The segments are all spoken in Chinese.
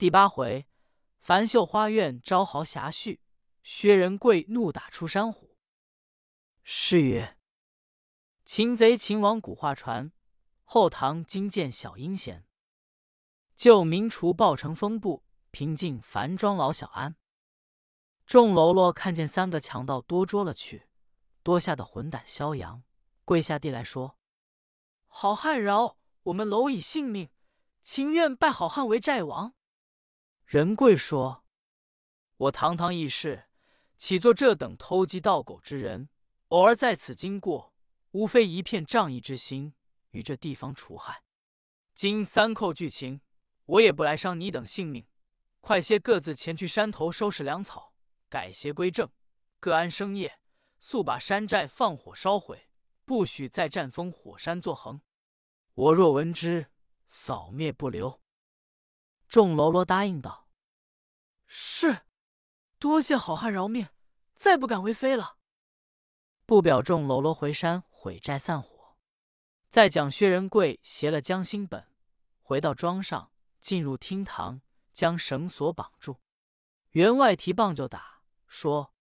第八回，樊秀花院招豪侠婿，薛仁贵怒打出山虎。诗曰：“擒贼擒王古话传，后唐今见小阴险。救民除暴成风部，平静樊庄老小安。”众喽啰看见三个强盗多捉了去，多吓得魂胆逍遥，跪下地来说：“好汉饶我们蝼蚁性命，情愿拜好汉为寨王。”仁贵说：“我堂堂义士，岂做这等偷鸡盗狗之人？偶尔在此经过，无非一片仗义之心，与这地方除害。今三寇剧情，我也不来伤你等性命。快些各自前去山头收拾粮草，改邪归正，各安生业。速把山寨放火烧毁，不许再战风火山作横。我若闻之，扫灭不留。”众喽啰答应道：“是，多谢好汉饶命，再不敢为非了。”不表众喽啰回山毁寨散伙。再讲薛仁贵携了江心本，回到庄上，进入厅堂，将绳索绑住。员外提棒就打，说：“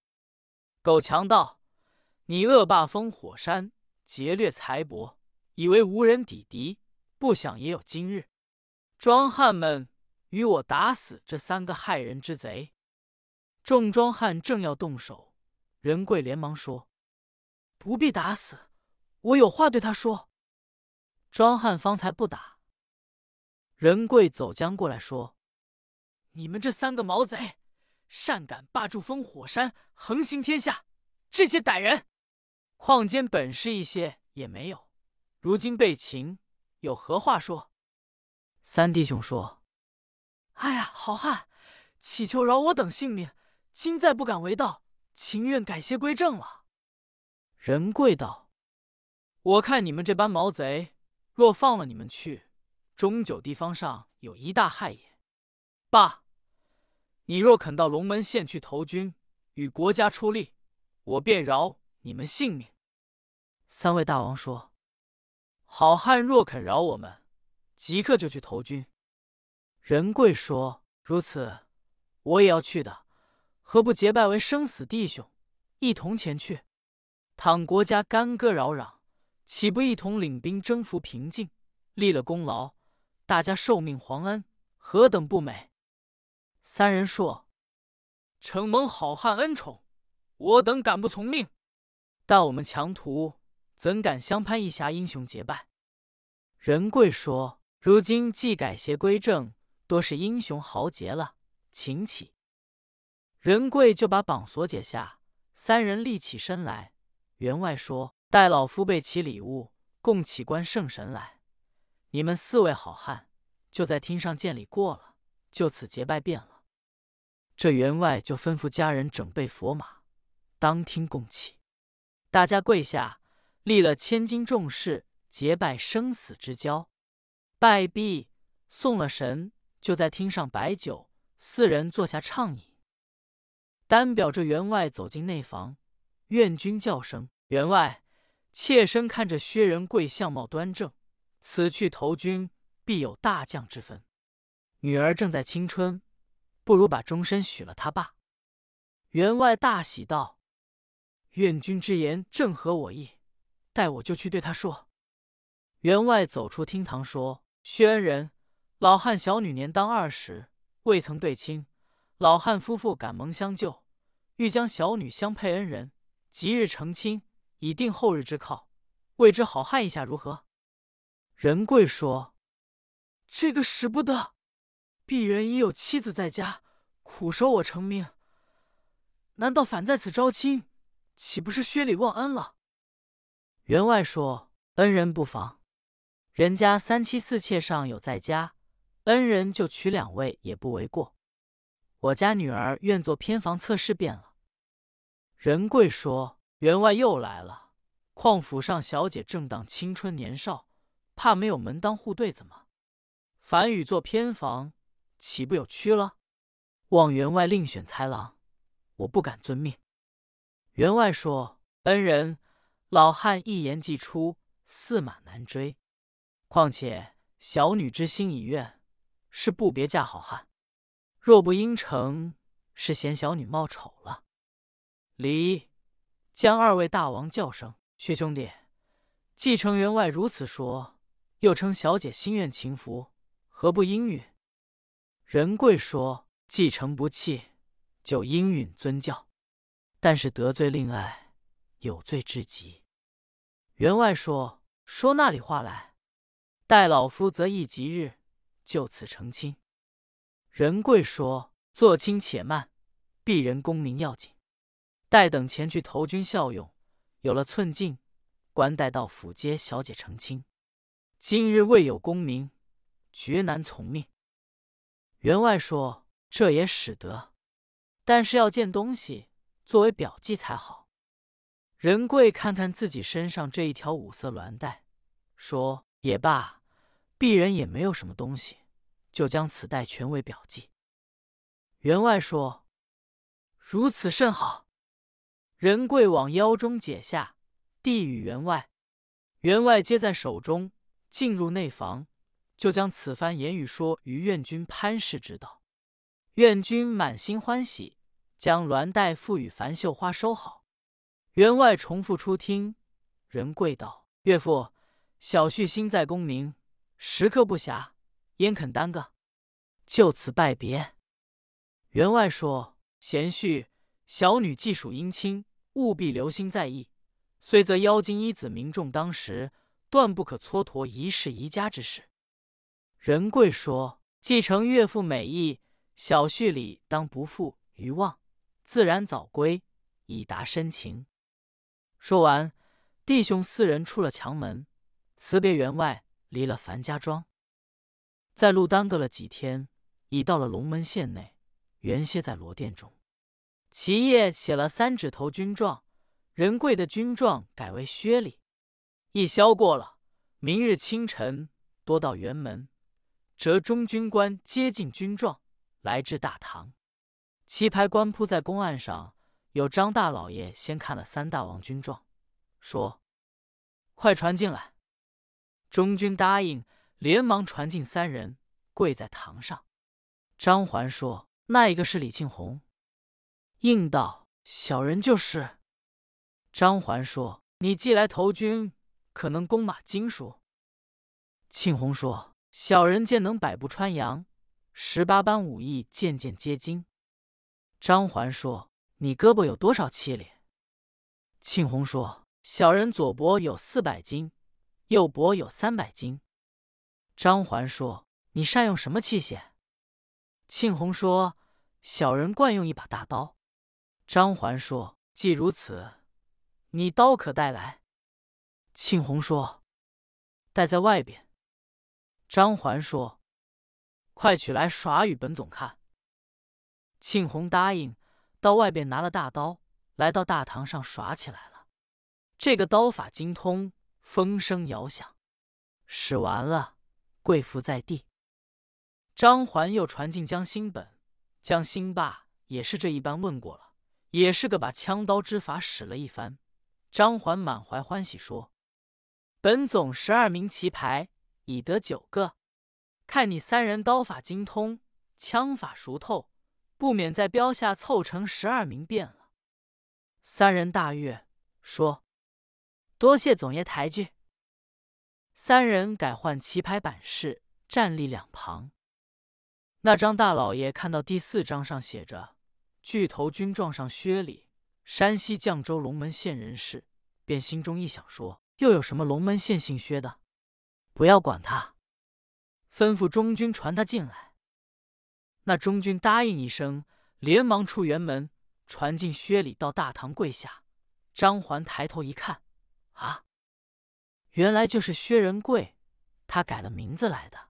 狗强盗，你恶霸烽火山，劫掠财帛，以为无人抵敌，不想也有今日。庄汉们！”与我打死这三个害人之贼！众庄汉正要动手，仁贵连忙说：“不必打死，我有话对他说。”庄汉方才不打，仁贵走将过来说：“你们这三个毛贼，擅敢霸住烽火山，横行天下！这些歹人，况间本事一些也没有，如今被擒，有何话说？”三弟兄说。哎呀，好汉，祈求饶我等性命，今再不敢为盗，情愿改邪归正了。仁贵道：“我看你们这般毛贼，若放了你们去，终究地方上有一大害也。爸，你若肯到龙门县去投军，与国家出力，我便饶你们性命。”三位大王说：“好汉若肯饶我们，即刻就去投军。”仁贵说：“如此，我也要去的，何不结拜为生死弟兄，一同前去？倘国家干戈扰攘，岂不一同领兵征服平静，立了功劳，大家受命皇恩，何等不美？”三人说：“承蒙好汉恩宠，我等敢不从命？但我们强徒怎敢相攀一侠英雄结拜？”仁贵说：“如今既改邪归正。”多是英雄豪杰了，请起。仁贵就把绑索解下，三人立起身来。员外说：“待老夫备齐礼物，共起观圣神来。你们四位好汉就在厅上见礼过了，就此结拜便了。”这员外就吩咐家人整备佛马，当厅共起。大家跪下，立了千金重誓，结拜生死之交。拜毕，送了神。就在厅上摆酒，四人坐下畅饮。单表这员外走进内房，愿君叫声员外，妾身看着薛仁贵相貌端正，此去投军必有大将之分。女儿正在青春，不如把终身许了他罢。员外大喜道：“愿君之言正合我意，待我就去对他说。”员外走出厅堂说：“薛恩人。”老汉小女年当二十，未曾对亲。老汉夫妇赶忙相救，欲将小女相配恩人，即日成亲，以定后日之靠。未知好汉意下如何？仁贵说：“这个使不得。鄙人已有妻子在家，苦守我成命，难道反在此招亲，岂不是削礼忘恩了？”员外说：“恩人不妨，人家三妻四妾上有在家。”恩人就娶两位也不为过。我家女儿愿做偏房侧室便了。仁贵说：“员外又来了，况府上小姐正当青春年少，怕没有门当户对，怎么？凡与做偏房，岂不有屈了？望员外另选才郎，我不敢遵命。”员外说：“恩人，老汉一言既出，驷马难追。况且小女之心已愿。”是不别嫁好汉。若不应承，是嫌小女貌丑了。”李将二位大王叫声：“薛兄弟，继承员外如此说，又称小姐心愿情服，何不应允？”仁贵说：“继承不弃，就应允尊教。但是得罪令爱，有罪至极。”员外说：“说那里话来？待老夫择一吉日，就此成亲。”仁贵说：“做亲且慢，鄙人功名要紧。待等前去投军效用，有了寸进，官带到府接小姐成亲。今日未有功名，绝难从命。”员外说：“这也使得，但是要见东西作为表记才好。”仁贵看看自己身上这一条五色鸾带，说：“也罢，鄙人也没有什么东西，就将此带全为表记。”员外说：“如此甚好。”仁贵往腰中解下，递与员外。员外接在手中，进入内房。就将此番言语说于院君潘氏知道，院君满心欢喜，将鸾带付与樊绣花收好。员外重复出听，仁贵道：“岳父，小婿心在功名，时刻不暇，焉肯耽搁？就此拜别。”员外说：“贤婿，小女既属姻亲，务必留心在意。虽则妖精一子名重当时，断不可蹉跎一世宜家之事。”仁贵说：“继承岳父美意，小婿理当不负余望，自然早归，以达深情。”说完，弟兄四人出了墙门，辞别员外，离了樊家庄，在路耽搁了几天，已到了龙门县内，原歇在罗店中。齐业写了三指头军状，仁贵的军状改为薛礼。一宵过了，明日清晨多到辕门。折中军官接进军状，来至大堂，棋牌官铺在公案上。有张大老爷先看了三大王军状，说：“快传进来。”中军答应，连忙传进三人，跪在堂上。张环说：“那一个是李庆红。”应道：“小人就是。”张环说：“你既来投军，可能弓马精熟？”庆红说。小人见能百步穿杨，十八般武艺件件皆精。张环说：“你胳膊有多少气力？”庆红说：“小人左膊有四百斤，右膊有三百斤。”张环说：“你善用什么器械？”庆红说：“小人惯用一把大刀。”张环说：“既如此，你刀可带来。”庆红说：“带在外边。”张环说：“快取来耍与本总看。”庆红答应，到外边拿了大刀，来到大堂上耍起来了。这个刀法精通，风声摇响。使完了，跪伏在地。张环又传进江心本，江心霸也是这一般问过了，也是个把枪刀之法使了一番。张环满怀欢喜说：“本总十二名棋牌。”已得九个，看你三人刀法精通，枪法熟透，不免在标下凑成十二名便了。三人大悦，说：“多谢总爷抬举。”三人改换棋牌板式，站立两旁。那张大老爷看到第四章上写着“巨头军状上薛礼，山西绛州龙门县人士”，便心中一想，说：“又有什么龙门县姓薛的？”不要管他，吩咐中军传他进来。那中军答应一声，连忙出辕门，传进薛礼到大堂跪下。张环抬头一看，啊，原来就是薛仁贵，他改了名字来的。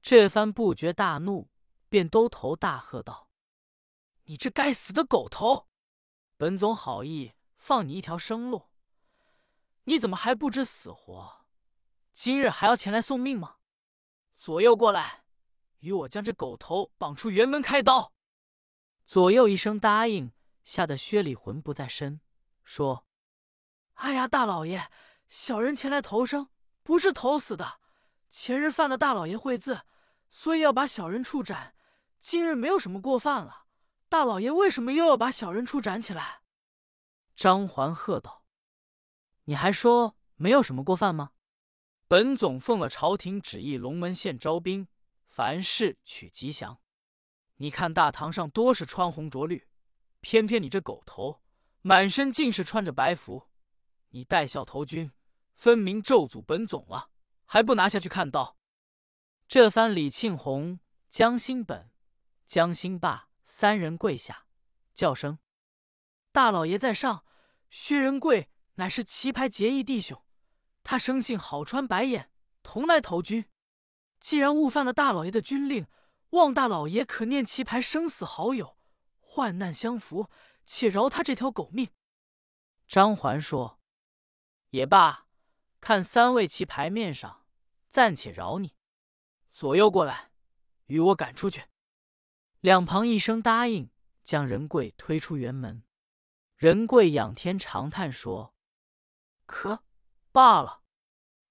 这番不觉大怒，便兜头大喝道：“你这该死的狗头！本总好意放你一条生路，你怎么还不知死活？”今日还要前来送命吗？左右过来，与我将这狗头绑出辕门开刀。左右一声答应，吓得薛礼魂不在身，说：“哎呀，大老爷，小人前来投生，不是投死的。前日犯了大老爷讳字，所以要把小人处斩。今日没有什么过犯了，大老爷为什么又要把小人处斩起来？”张环喝道：“你还说没有什么过犯吗？本总奉了朝廷旨意，龙门县招兵，凡事取吉祥。你看大堂上多是穿红着绿，偏偏你这狗头满身尽是穿着白服，你带孝投军，分明咒诅本总了，还不拿下去看刀？”这番李庆红、江心本、江心霸三人跪下，叫声：“大老爷在上，薛仁贵乃是棋牌结义弟兄，他生性好穿白眼，同来投军。既然误犯了大老爷的军令，望大老爷可念棋牌生死好友，患难相扶，且饶他这条狗命。”张环说：“也罢，看三位棋牌面上，暂且饶你。”左右过来，与我赶出去。两旁一声答应，将仁贵推出辕门。仁贵仰天长叹说：“可罢了，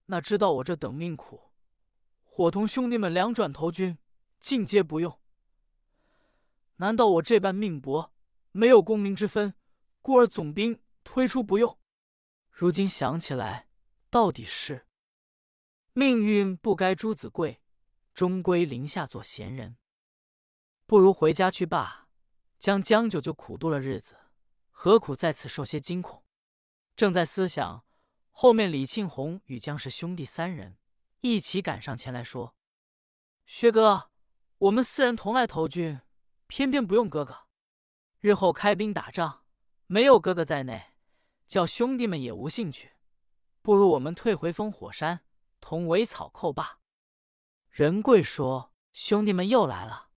哪知道我这等命苦，伙同兄弟们两转投军，尽皆不用。难道我这般命薄，没有功名之分，故而总兵推出不用？如今想起来，到底是命运不该朱子贵。”终归林下做闲人，不如回家去罢。将将就就苦度了日子，何苦在此受些惊恐？正在思想，后面李庆红与江氏兄弟三人一起赶上前来说：“薛哥，我们四人同来投军，偏偏不用哥哥。日后开兵打仗，没有哥哥在内，叫兄弟们也无兴趣。不如我们退回烽火山，同围草寇罢。”仁贵说：“兄弟们又来了，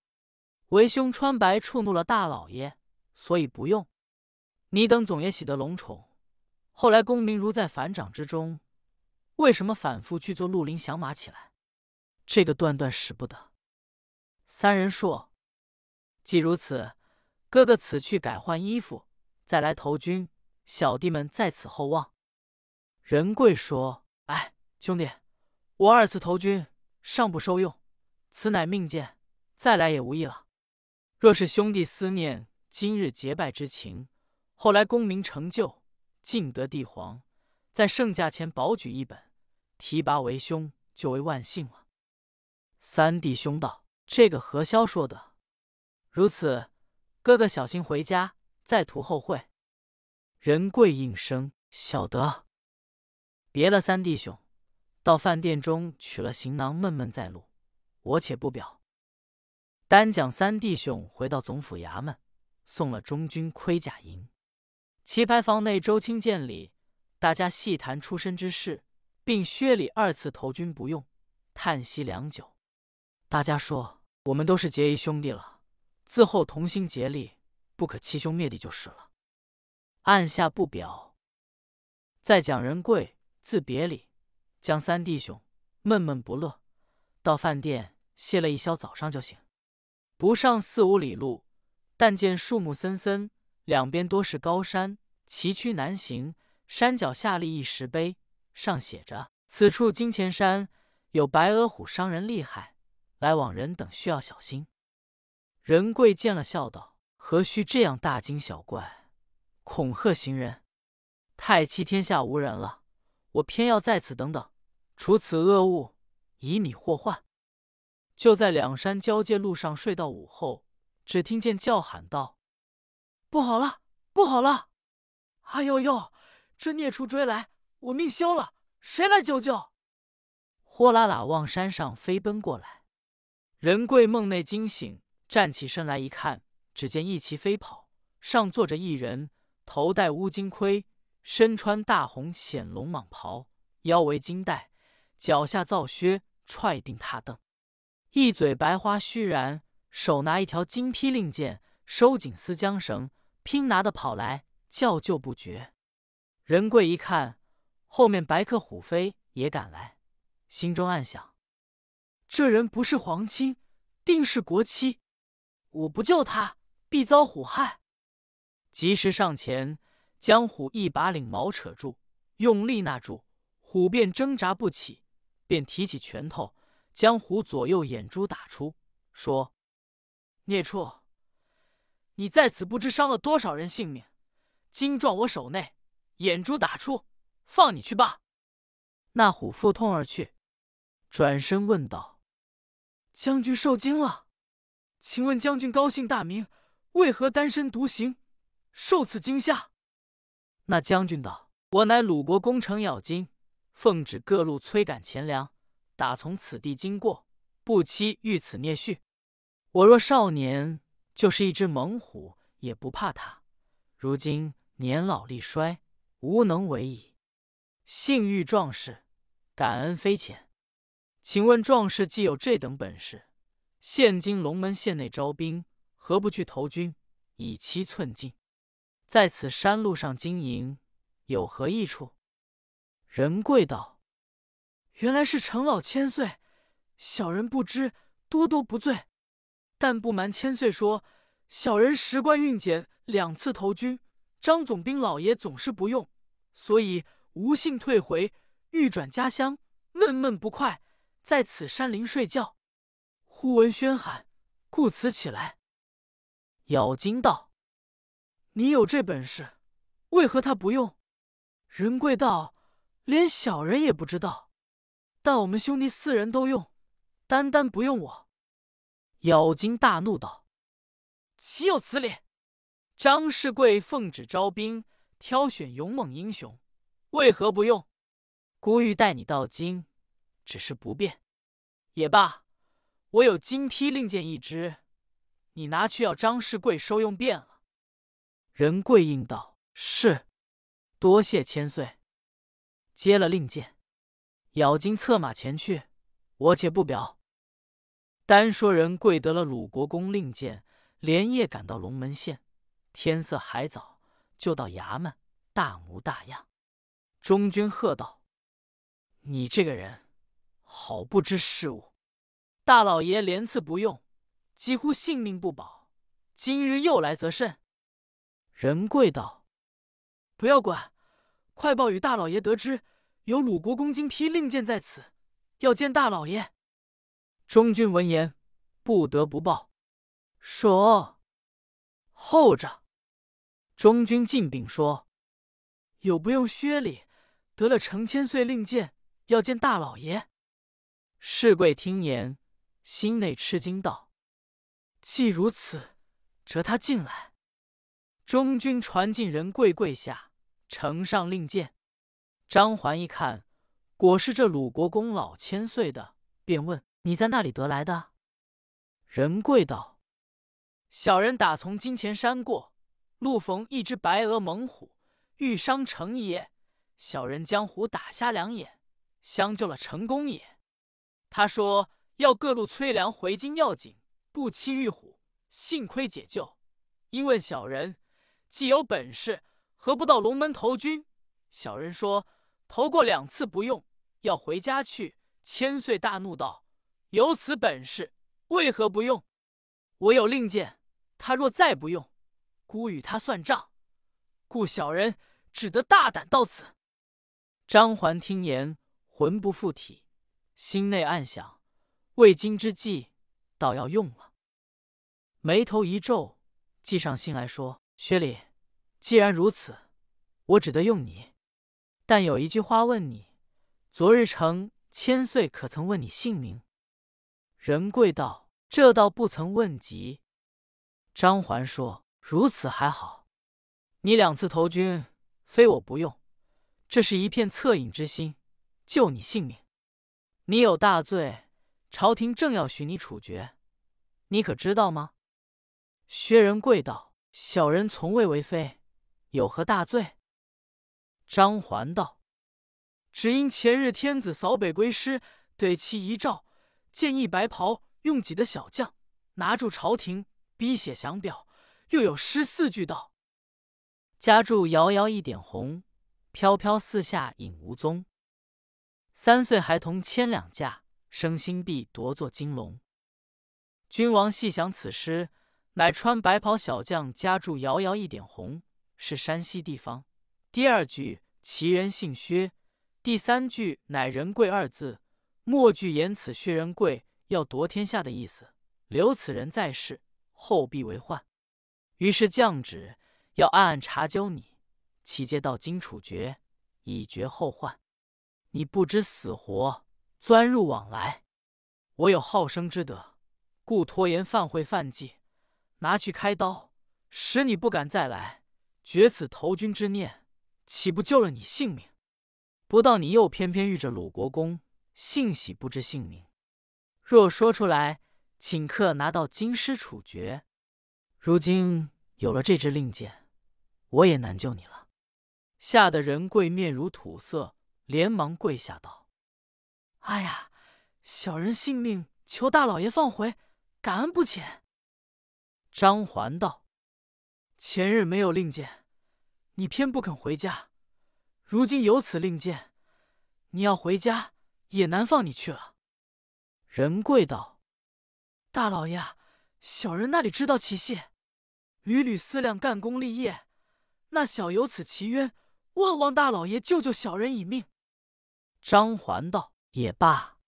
为兄穿白触怒了大老爷，所以不用。你等总也喜得龙宠，后来功名如在反掌之中，为什么反复去做绿林响马起来？这个断断使不得。”三人说：“既如此，哥哥此去改换衣服，再来投军，小弟们在此厚望。”仁贵说：“哎，兄弟，我二次投军。”尚不受用，此乃命贱，再来也无益了。若是兄弟思念今日结拜之情，后来功名成就，尽得帝皇在圣驾前保举一本，提拔为兄，就为万幸了。三弟兄道：“这个何萧说的？如此，哥哥小心回家，再图后会。”仁贵应声晓得。别了三弟兄。到饭店中取了行囊，闷闷在路。我且不表。单讲三弟兄回到总府衙门，送了中军盔甲营。棋牌房内，周青见礼，大家细谈出身之事，并薛礼二次投军不用，叹息良久。大家说：“我们都是结义兄弟了，自后同心竭力，不可欺兄灭弟就是了。”按下不表。再讲仁贵，自别里。将三弟兄闷闷不乐，到饭店歇了一宵，早上就醒。不上四五里路，但见树木森森，两边多是高山，崎岖难行。山脚下立一石碑，上写着：“此处金钱山，有白额虎伤人厉害，来往人等需要小心。”仁贵见了，笑道：“何须这样大惊小怪，恐吓行人？太欺天下无人了。”我偏要在此等等，除此恶物，以米祸患。就在两山交界路上睡到午后，只听见叫喊道：“不好了，不好了！哎呦呦，这孽畜追来，我命休了！谁来救救？”呼啦啦往山上飞奔过来。仁贵梦内惊醒，站起身来一看，只见一骑飞跑，上坐着一人，头戴乌金盔。身穿大红显龙蟒袍，腰围金带，脚下皂靴，踹定踏蹬，一嘴白花须髯，手拿一条金披令箭，收紧丝缰绳，拼拿的跑来，叫救不绝。仁贵一看，后面白客虎飞也赶来，心中暗想：这人不是皇亲，定是国戚，我不救他，必遭虎害。及时上前。将虎一把领毛扯住，用力纳住，虎便挣扎不起，便提起拳头，将虎左右眼珠打出，说：“孽畜，你在此不知伤了多少人性命，今撞我手内，眼珠打出，放你去罢。”那虎腹痛而去，转身问道：“将军受惊了？请问将军高姓大名？为何单身独行，受此惊吓？”那将军道：“我乃鲁国功臣咬金，奉旨各路催赶钱粮，打从此地经过，不期遇此孽畜。我若少年，就是一只猛虎，也不怕他。如今年老力衰，无能为矣。幸遇壮士，感恩非浅。请问壮士既有这等本事，现今龙门县内招兵，何不去投军，以期寸进？在此山路上经营，有何益处？”仁贵道：“原来是程老千岁，小人不知，多多不罪。”但不瞒千岁说，小人时官运检两次投军，张总兵老爷总是不用，所以无幸退回，欲转家乡，闷闷不快，在此山林睡觉。忽闻喧喊，故此起来。咬金道：“你有这本事，为何他不用？”仁贵道：“连小人也不知道，但我们兄弟四人都用，单单不用我。”咬金大怒道：“岂有此理！张世贵奉旨招兵，挑选勇猛英雄，为何不用？孤欲带你到京，只是不便。也罢，我有金批令箭一支，你拿去要张世贵收用便了。”仁贵应道：“是，多谢千岁。”接了令箭，咬金策马前去，我且不表。单说人贵得了鲁国公令箭，连夜赶到龙门县。天色还早，就到衙门，大模大样。中军喝道：“你这个人，好不知事务！大老爷连次不用，几乎性命不保。今日又来，则甚。”仁贵道：“不要管，快报与大老爷得知，有鲁国公金批令箭在此，要见大老爷。”中军闻言，不得不报，说：“候着。”中军进禀说：“有不用薛礼，得了成千岁令箭，要见大老爷。”世贵听言，心内吃惊，道：“既如此，折他进来。”中军传进人跪跪下，呈上令箭。张环一看，果是这鲁国公老千岁的，便问。你在那里得来的？仁贵道：“小人打从金钱山过，路逢一只白额猛虎，遇伤成也。小人将虎打瞎两眼，相救了成功也。他说要各路催粮回京要紧，不期遇虎，幸亏解救。因问小人既有本事，何不到龙门投军？小人说投过两次不用，要回家去。千岁大怒道。”有此本事，为何不用？我有令箭，他若再不用，孤与他算账。故小人只得大胆到此。张环听言，魂不附体，心内暗想：未今之计，倒要用了。眉头一皱，计上心来说：“薛礼，既然如此，我只得用你。但有一句话问你：昨日成千岁可曾问你姓名？”仁贵道：“这倒不曾问及。”张环说：“如此还好。你两次投军，非我不用，这是一片恻隐之心，救你性命。你有大罪，朝廷正要许你处决，你可知道吗？”薛仁贵道：“小人从未为非，有何大罪？”张环道：“只因前日天子扫北归师，对其遗诏。”见一白袍用戟的小将拿住朝廷，逼写降表，又有诗四句道：“家住遥遥一点红，飘飘四下影无踪。三岁孩童千两价，生心必夺作金龙。”君王细想此诗，乃穿白袍小将家住遥遥一点红，是山西地方。第二句其人姓薛，第三句乃仁贵二字。末句言此薛仁贵要夺天下的意思，留此人在世，后必为患。于是降旨要暗暗查究你，其皆到今处决，以绝后患。你不知死活，钻入往来。我有好生之德，故拖延犯会犯忌，拿去开刀，使你不敢再来，绝此投军之念，岂不救了你性命？不到你又偏偏遇着鲁国公，幸喜不知姓名。若说出来，请客拿到京师处决。如今有了这支令箭，我也难救你了。吓得仁贵面如土色，连忙跪下道：“哎呀，小人性命求大老爷放回，感恩不浅。”张环道：“前日没有令箭，你偏不肯回家。”如今有此令箭，你要回家也难放你去了。仁贵道：“大老爷，小人那里知道其细，屡屡思量干功立业，那小有此奇冤，万望大老爷救救小人一命。”张环道：“也罢，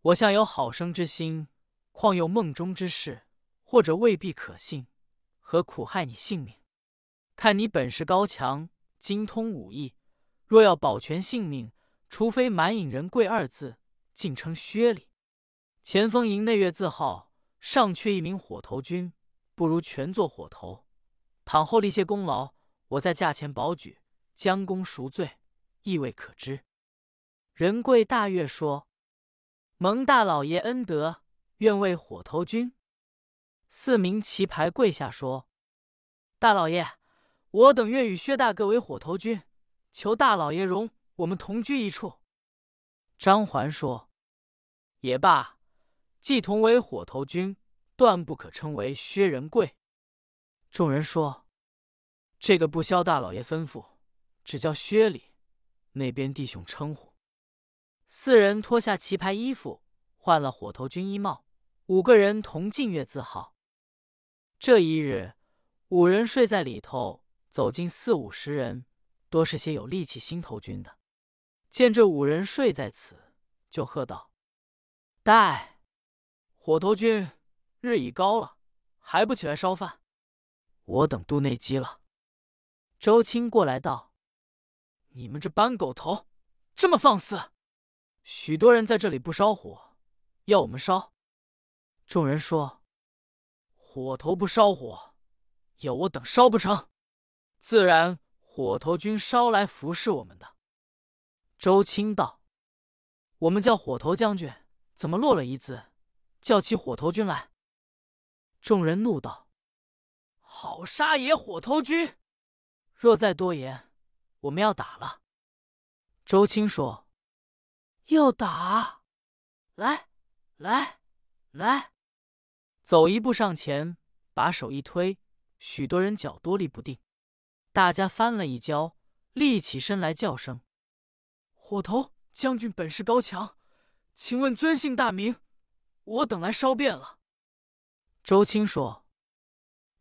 我向有好生之心，况有梦中之事，或者未必可信，何苦害你性命？看你本事高强，精通武艺。”若要保全性命，除非满引仁贵二字，竟称薛礼。前锋营内月字号尚缺一名火头军，不如全做火头。倘后立些功劳，我在驾前保举，将功赎罪，亦未可知。仁贵大悦说：“蒙大老爷恩德，愿为火头军。”四名旗牌跪下说：“大老爷，我等愿与薛大哥为火头军。”求大老爷容我们同居一处。张环说：“也罢，既同为火头军，断不可称为薛仁贵。”众人说：“这个不消大老爷吩咐，只叫薛礼。那边弟兄称呼。”四人脱下旗牌衣服，换了火头军衣帽，五个人同进月字号。这一日，五人睡在里头，走进四五十人。多是些有力气新头军的，见这五人睡在此，就喝道：“待火头军日已高了，还不起来烧饭？我等肚内饥了。”周青过来道：“你们这班狗头，这么放肆！许多人在这里不烧火，要我们烧。”众人说：“火头不烧火，要我等烧不成，自然。”火头军烧来服侍我们的。周青道：“我们叫火头将军，怎么落了一字，叫起火头军来？”众人怒道：“好杀也！火头军，若再多言，我们要打了。”周青说：“要打，来来来！”走一步上前，把手一推，许多人脚多立不定。大家翻了一跤，立起身来，叫声：“火头将军本事高强，请问尊姓大名？我等来烧遍了。”周青说：“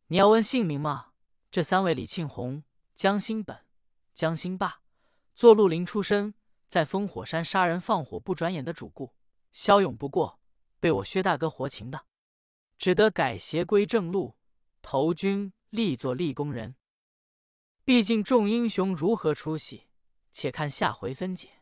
你要问姓名吗？这三位李庆红、江心本、江心霸，做绿林出身，在烽火山杀人放火不转眼的主顾，骁勇不过，被我薛大哥活擒的，只得改邪归正路，投军立作立功人。”毕竟众英雄如何出息，且看下回分解。